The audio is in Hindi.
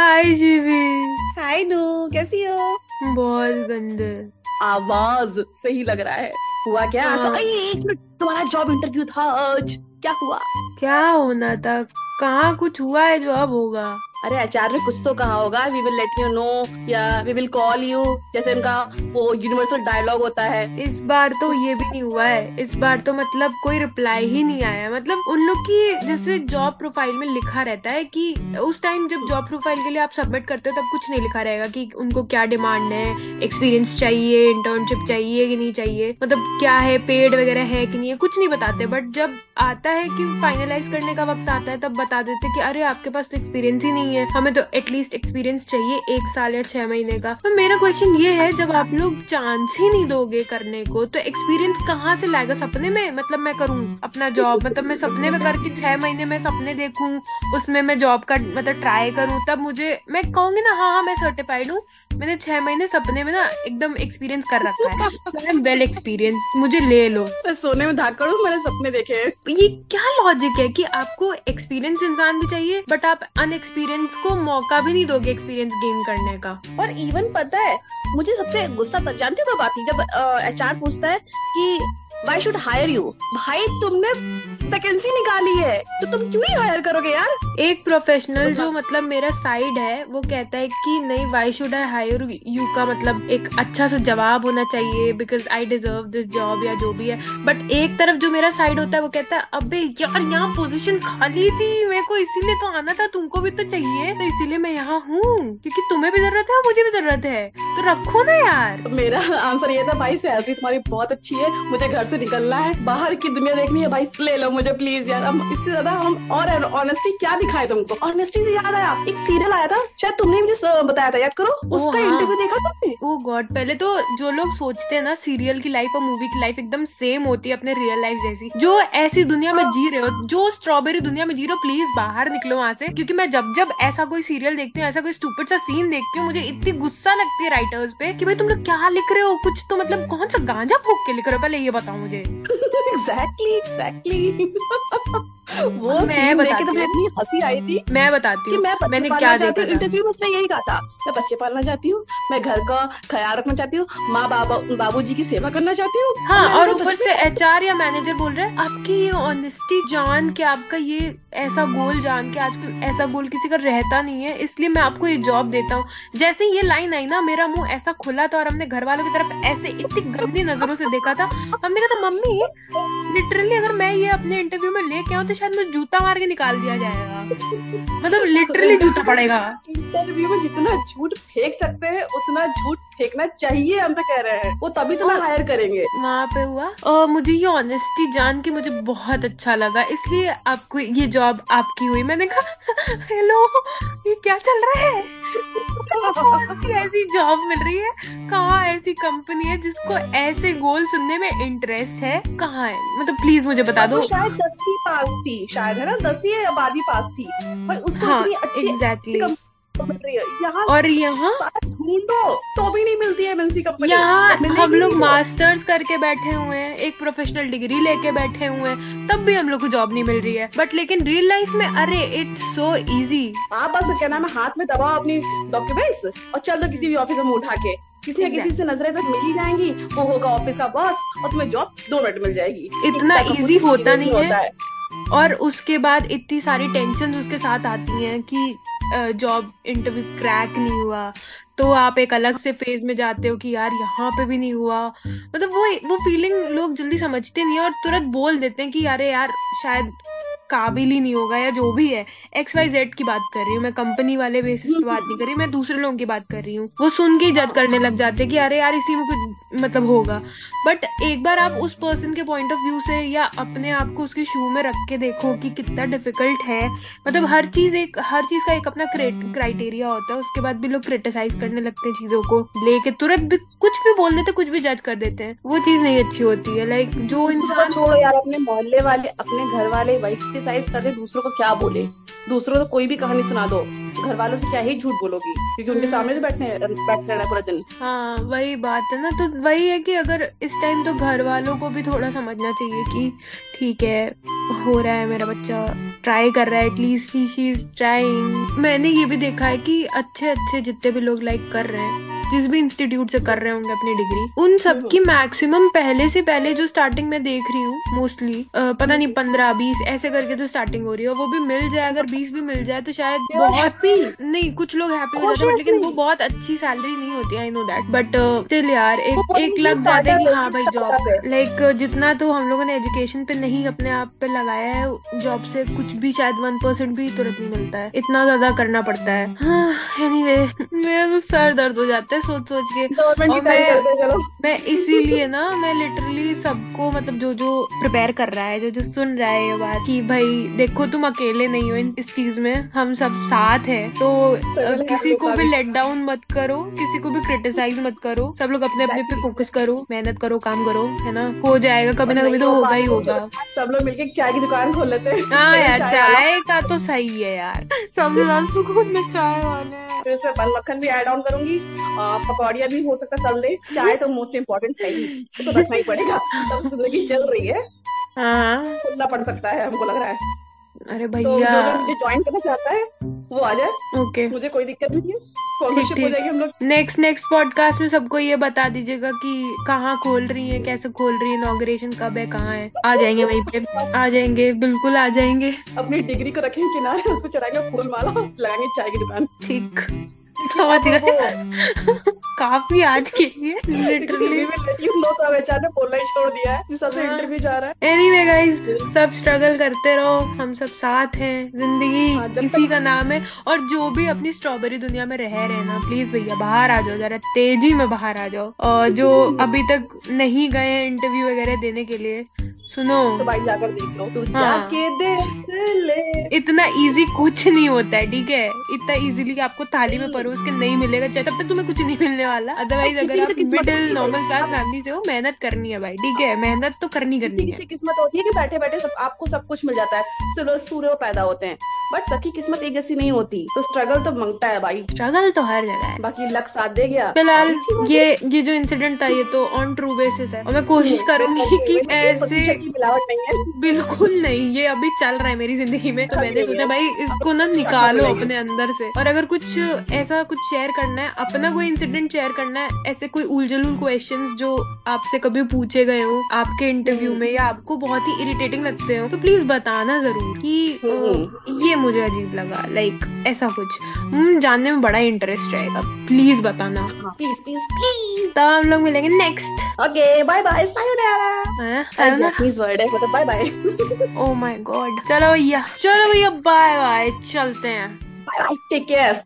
हाय जीवी हाय नू कैसी हो? बहुत गंदे। आवाज़ सही लग रहा है। हुआ क्या? हाँ। आ, एक मिनट। तुम्हारा जॉब इंटरव्यू था आज। क्या हुआ? क्या होना था? कहाँ कुछ हुआ है जो अब होगा? अरे आचार्य ने कुछ तो कहा होगा। We will let you know या वी विल कॉल यू जैसे उनका वो यूनिवर्सल डायलॉग होता है। इस बार तो ये भी नहीं हुआ है। इस बार तो मतलब कोई रिप्लाई ही नहीं आया। मतलब उन लोग की जैसे जॉब प्रोफ़ाइल में लिखा रहता है कि उस टाइम जब जॉब प्रोफ़ाइल के लिए आप सबमिट करते हो, तब कुछ नहीं लिखा रहेगा कि उनको क्या डिमांड है। एक्सपीरियंस चाहिए इंटर्नशिप चाहिए कि नहीं चाहिए। मतलब क्या है पेड वगैरह है कि नहीं है, कुछ नहीं बताते। बट जब आता है कि फाइनलाइज करने का वक्त आता है, तब बता देते कि अरे आपके पास तो एक्सपीरियंस ही नहीं है। हमें तो एटलीस्ट एक्सपीरियंस चाहिए एक साल या छह महीने का। तो मेरा क्वेश्चन ये है, जब आप लोग चांस ही नहीं दोगे करने को तो एक्सपीरियंस कहाँ से लाएगा? सपने में? मतलब मैं करूँ अपना जॉब मतलब मैं सपने में करके छह महीने में सपने देखूँ, उसमें मैं जॉब का मतलब ट्राई करूँ, तब मुझे, मैं कहूँगी ना हाँ हाँ मैं सर्टिफाइड हूँ। मैंने छह महीने सपने में ना एकदम एक्सपीरियंस कर रखा है। आई एम वेल एक्सपीरियंस मुझे ले लो। मैं सोने में धाकड़ हूँ मैंने सपने देखे ये क्या लॉजिक है कि आपको एक्सपीरियंस इंसान भी चाहिए बट आप अनएक्सपीरियंस को मौका भी नहीं दोगे एक्सपीरियंस गेन करने का। और इवन पता है मुझे सबसे गुस्सा तब जानती हो कब आती जब एचआर पूछता है कि वाई शुड हायर यू भाई तुमने वैकेंसी निकाली है। तो तुम क्यों नहीं हायर करोगे यार? एक प्रोफेशनल जो मतलब मेरा साइड है वो कहता है कि नहीं why should I hire you का मतलब एक अच्छा सा जवाब होना चाहिए because I deserve this job या जो भी है। बट एक तरफ़ जो मेरा साइड होता है वो कहता है अबे यार यहाँ पोजीशन खाली थी मेरे को इसीलिए तो आना था तुमको भी तो चाहिए। तो इसीलिए मैं यहाँ हूँ क्योंकि तुम्हें भी ज़रूरत है और मुझे भी ज़रूरत है। तो रखो ना यार। तो मेरा आंसर ये था भाई सैलरी तुम्हारी बहुत अच्छी है मुझे घर से निकलना है बाहर की दुनिया देखनी है भाई ले लो मुझे प्लीज़ यार। हम इससे ज़्यादा हम और ऑनेस्टी क्या दिखाए तुमको? ऑनेस्टी से याद आया एक सीरियल आया था शायद तुमने मुझे बताया था याद करो? उसका हाँ। इंटरव्यू देखा तुमने? ओ गॉड पहले तो जो लोग सोचते हैं ना सीरियल की लाइफ और मूवी की लाइफ एकदम सेम होती है अपने रियल लाइफ जैसी। जो ऐसी दुनिया में जी रहे हो जो स्ट्रॉबेरी दुनिया में जी रहे हो प्लीज़ बाहर निकलो वहाँ से। क्योंकि मैं जब जब ऐसा कोई सीरियल देखती हूँ ऐसा कोई स्टूपिड सा सीन देखती हूँ मुझे इतनी गुस्सा लगती है राइटर्स पे कि भाई तुम लोग क्या लिख रहे हो? कुछ तो मतलब कौन सा गांजा फूक के लिख रहे हो? पहले ये बताओ। मुझे। एग्जैक्टली एग्जैक्टली वो मैं के बताती तो मुझे इतनी हँसी आई थी मैं बताती हूँ। मैं मैंने क्या चाहती हूँ इंटरव्यू में उसने यही कहा था। मैं बच्चे पालना चाहती हूँ मैं घर का ख्याल रखना चाहती हूँ माँ बाबा बाबूजी की सेवा करना चाहती हूँ। हाँ और कहा, ऊपर से एचआर या मैनेजर बोल रहे हैं आपकी ये ऑनेस्टी जान के आपका ये ऐसा गोल जान के आजकल ऐसा गोल किसी का रहता नहीं है इसलिए मैं आपको ये जॉब देता हूँ। जैसे ही ये लाइन आई ना मेरा मुँह ऐसा खुला था और हमने घर वालों की तरफ़ ऐसे इतनी गंदी नज़रों से देखा था। हमने कहा था मम्मी लिटरली अगर मैं ये अपने इंटरव्यू में लेके आऊँ तो शायद मुझे जूता मार के निकाल दिया जाएगा। मतलब लिटरली जूता पड़ेगा। इंटरव्यू में जितना झूठ फेंक सकते हैं उतना झूठ फेंकना चाहिए हम तो कह रहे हैं। वो तभी तुम्हें हायर करेंगे। वहाँ पे हुआ। और मुझे ये ऑनेस्टी जान के मुझे बहुत अच्छा लगा। इसलिए आपको ये जॉब आपकी हुई। मैंने कहा हेलो ये क्या चल रहा है? ऐसी जॉब मिल रही है? कहाँ ऐसी कंपनी है जिसको ऐसे गोल सुनने में इंटरेस्ट है? कहाँ है? मतलब प्लीज़ मुझे बता दो। शायद दसवीं पास थी शायद है ना? दसवीं आबादी बारहवीं पास थी। पर उसको हाँ इतनी अच्छी exactly. कंपनी मिल रही है। यहाँ और यहाँ? ढूंढो तो भी नहीं मिलती है एमएनसी कंपनी यहाँ हम लोग मास्टर्स करके बैठे हुए हैं एक प्रोफेशनल डिग्री लेके बैठे हुए हैं तब भी हम लोग को जॉब नहीं मिल रही है। बट लेकिन रियल लाइफ में अरे इट्स सो इजी आप बस क्या नाम है हाथ में दबाओ अपनी डॉक्यूमेंट्स और चल दो किसी भी ऑफ़िस में उठा के। किसी न किसी से नज़रें तक मिल ही जाएँगी। वो होगा ऑफ़िस का बॉस और तुम्हें जॉब दो मिनट मिल जाएगी। इतना easy कपूर होता नहीं में है। और उसके बाद इतनी सारी टेंशन उसके साथ आती हैं कि जॉब इंटरव्यू क्रैक नहीं हुआ। तो आप एक अलग से फ़ेज़ में जाते हो कि यार यहाँ पे भी नहीं हुआ। मतलब वो वो फीलिंग लोग जल्दी समझते नहीं है और तुरंत बोल देते हैं कि अरे यार, शायद काबिल ही नहीं होगा या जो भी है। एक्स वाई जेड की बात कर रही हूँ। मैं कंपनी वाले बेसिस पे बात नहीं कर रही मैं दूसरे लोगों की बात कर रही हूँ। वो सुन के जज करने लग जाते हैं कि अरे यार इसी में कुछ मतलब होगा। बट एक बार आप उस पर्सन के पॉइंट ऑफ़ व्यू से या अपने आप को उसके शू में रख के देखो कि कितना डिफ़िकल्ट है। मतलब हर चीज़ एक हर चीज़ का एक अपना क्राइटेरिया होता है। उसके बाद भी लोग क्रिटिसाइज करने लगते हैं चीज़ों को लेके। तुरंत भी कुछ भी बोल देते कुछ भी जज कर देते हैं। वो चीज़ नहीं अच्छी होती है। लाइक जो इंसान छोड़ो यार अपने मोहल्ले वाले अपने घर वाले भाई क्रिटिसाइज कर दे दूसरों को क्या बोले? दूसरों को कोई भी कहानी सुना दो। घर वालों से क्या ही झूठ बोलोगी? क्योंकि उनके सामने तो बैठने बैठते रहना पूरा दिन। हाँ वही बात है ना। तो वही है कि अगर इस टाइम तो घर वालों को भी थोड़ा समझना चाहिए कि ठीक है, हो रहा है मेरा बच्चा ट्राई कर रहा है at least he she is trying मैंने ये भी देखा है कि अच्छे अच्छे जितने भी लोग लाइक कर रहे हैं जिस भी इंस्टीट्यूट से कर रहे होंगे अपनी डिग्री उन सब की मैक्सिमम पहले से पहले जो स्टार्टिंग में देख रही हूँ मोस्टली पता नहीं पंद्रह बीस ऐसे करके जो स्टार्टिंग हो रही है वो भी मिल जाए अगर बीस भी मिल जाए तो शायद बहुत नहीं कुछ लोग हैप्पी हो जाते हैं लेकिन वो बहुत अच्छी सैलरी नहीं होती I know that but still यार एक वो एक लग जाता है कि हाँ भाई जॉब लाइक जितना तो हम लोगों ने एजुकेशन पे नहीं अपने आप पे लगाया है जॉब से कुछ भी शायद वन परसेंट भी तुरंत नहीं मिलता है इतना ज़्यादा करना पड़ता है। हाँ एनीवे मेरा तो सर दर्द हो जाता है सोच सोच के। और मैं- मैं इसीलिए ना मैं लिटरली सबको मतलब जो जो प्रिपेयर कर रहा है जो जो सुन रहा है ये बात कि भाई देखो तुम अकेले नहीं हो इन- इस चीज़ में हम सब साथ हैं। तो अ, किसी को भी लेट डाउन मत करो किसी को भी क्रिटिसाइज मत करो। सब लोग अपने अपने पे फोकस करो मेहनत करो काम करो है ना? हो जाएगा कभी ना कभी तो होगा ही होगा। सब लोग मिलके एक चाय की दुकान खोल लेते हैं। हाँ यार चाय का तो सही है यार। सब लोग सुकून में चाय वाले फिर इसमें बन मक्खन भी ऐड ऑन करूँगी आ, पकौड़िया भी हो सकता है तल दे। चाय तो मोस्ट इम्पोर्टेंट है ही तो रखना ही पड़ेगा। तब ज़िंदगी चल रही है। हाँ। खुलना पड़ सकता है हमको लग रहा है। अरे तो भैया। जो मुझे ज्वाइन करना चाहता है वो आ जाए। ओके मुझे कोई दिक्कत नहीं है। स्पॉन्सरशिप हो जाएगी हम लोग। नेक्स्ट नेक्स्ट पॉडकास्ट में सबको ये बता दीजिएगा कि कहाँ खोल रही है कैसे खोल रही है इनॉग्रेशन कब है कहाँ है। आ जाएँगे वहीं पे। आ जाएँगे बिल्कुल आ जाएँगे। अपनी डिग्री को रखेंगे किनारे उसको चढ़ाएँगे फूल माला लगाएँगे चाय की दुकान। ठीक। समझ गए काफ़ी आज के लिए लिटरली तो अब बोलना ही छोड़ दिया है। जिस हिसाब हाँ। इंटरव्यू जा रहा है। एनीवे गाइस सब स्ट्रगल करते रहो। हम सब साथ हैं। ज़िंदगी हाँ, जब इसी का नाम है। और जो भी अपनी स्ट्रॉबेरी दुनिया में रह रहे ना प्लीज़ भैया बाहर आ जाओ। जरा तेज़ी में बाहर आ जाओ। और जो अभी तक नहीं गए इंटरव्यू वगैरह देने के लिए सुनो। तो भाई जाकर देख लो तू हाँ। जाके देख ले। इतना इजी कुछ नहीं होता है ठीक है? इतना इजीली आपको थाली में परोस के नहीं मिलेगा चाहे तब तक तुम्हें कुछ नहीं मिलने वाला। अदरवाइज़ अगर आप तो होती मिडिल नॉर्मल क्लास फैमिली से हो मेहनत करनी है भाई ठीक है? मेहनत तो करनी किसी करनी है। किसी किस्मत होती है कि बैठे बैठे सब आपको सब कुछ मिल जाता है सिल्वर में पैदा होते हैं। बट सबकी किस्मत एक जैसी नहीं होती तो स्ट्रगल तो माँगता है भाई। स्ट्रगल तो हर जगह है। बाकी लक साथ दे गया। फ़िलहाल ये ये जो इंसिडेंट था ये तो ऑन ट्रू बेसिस है। और मैं कोशिश करूँगी कि ऐसे की मिलावट नहीं है। बिल्कुल नहीं ये अभी चल रहा है मेरी ज़िंदगी में। तो मैंने सोचा भाई इसको ना निकालो अपने अंदर से। और अगर कुछ ऐसा कुछ शेयर करना है अपना कोई इंसिडेंट शेयर करना है ऐसे कोई उलझुल क्वेश्चन जो आपसे कभी पूछे गए हो आपके इंटरव्यू में या आपको बहुत ही इरिटेटिंग लगते हो तो प्लीज़ बताना ज़रूर कि ये मुझे अजीब लगा लाइक ऐसा कुछ। हम्म, जानने में बड़ा इंटरेस्ट रहेगा। प्लीज़ बताना। प्लीज़ प्लीज़ प्लीज़ तब हम लोग मिलेंगे नेक्स्ट ओके बाय बाय सायोनारा जैपनीज वर्ड है मतलब bye bye oh my god चलो भैया. चलो भैया बाय बाय चलते हैं. Bye bye take care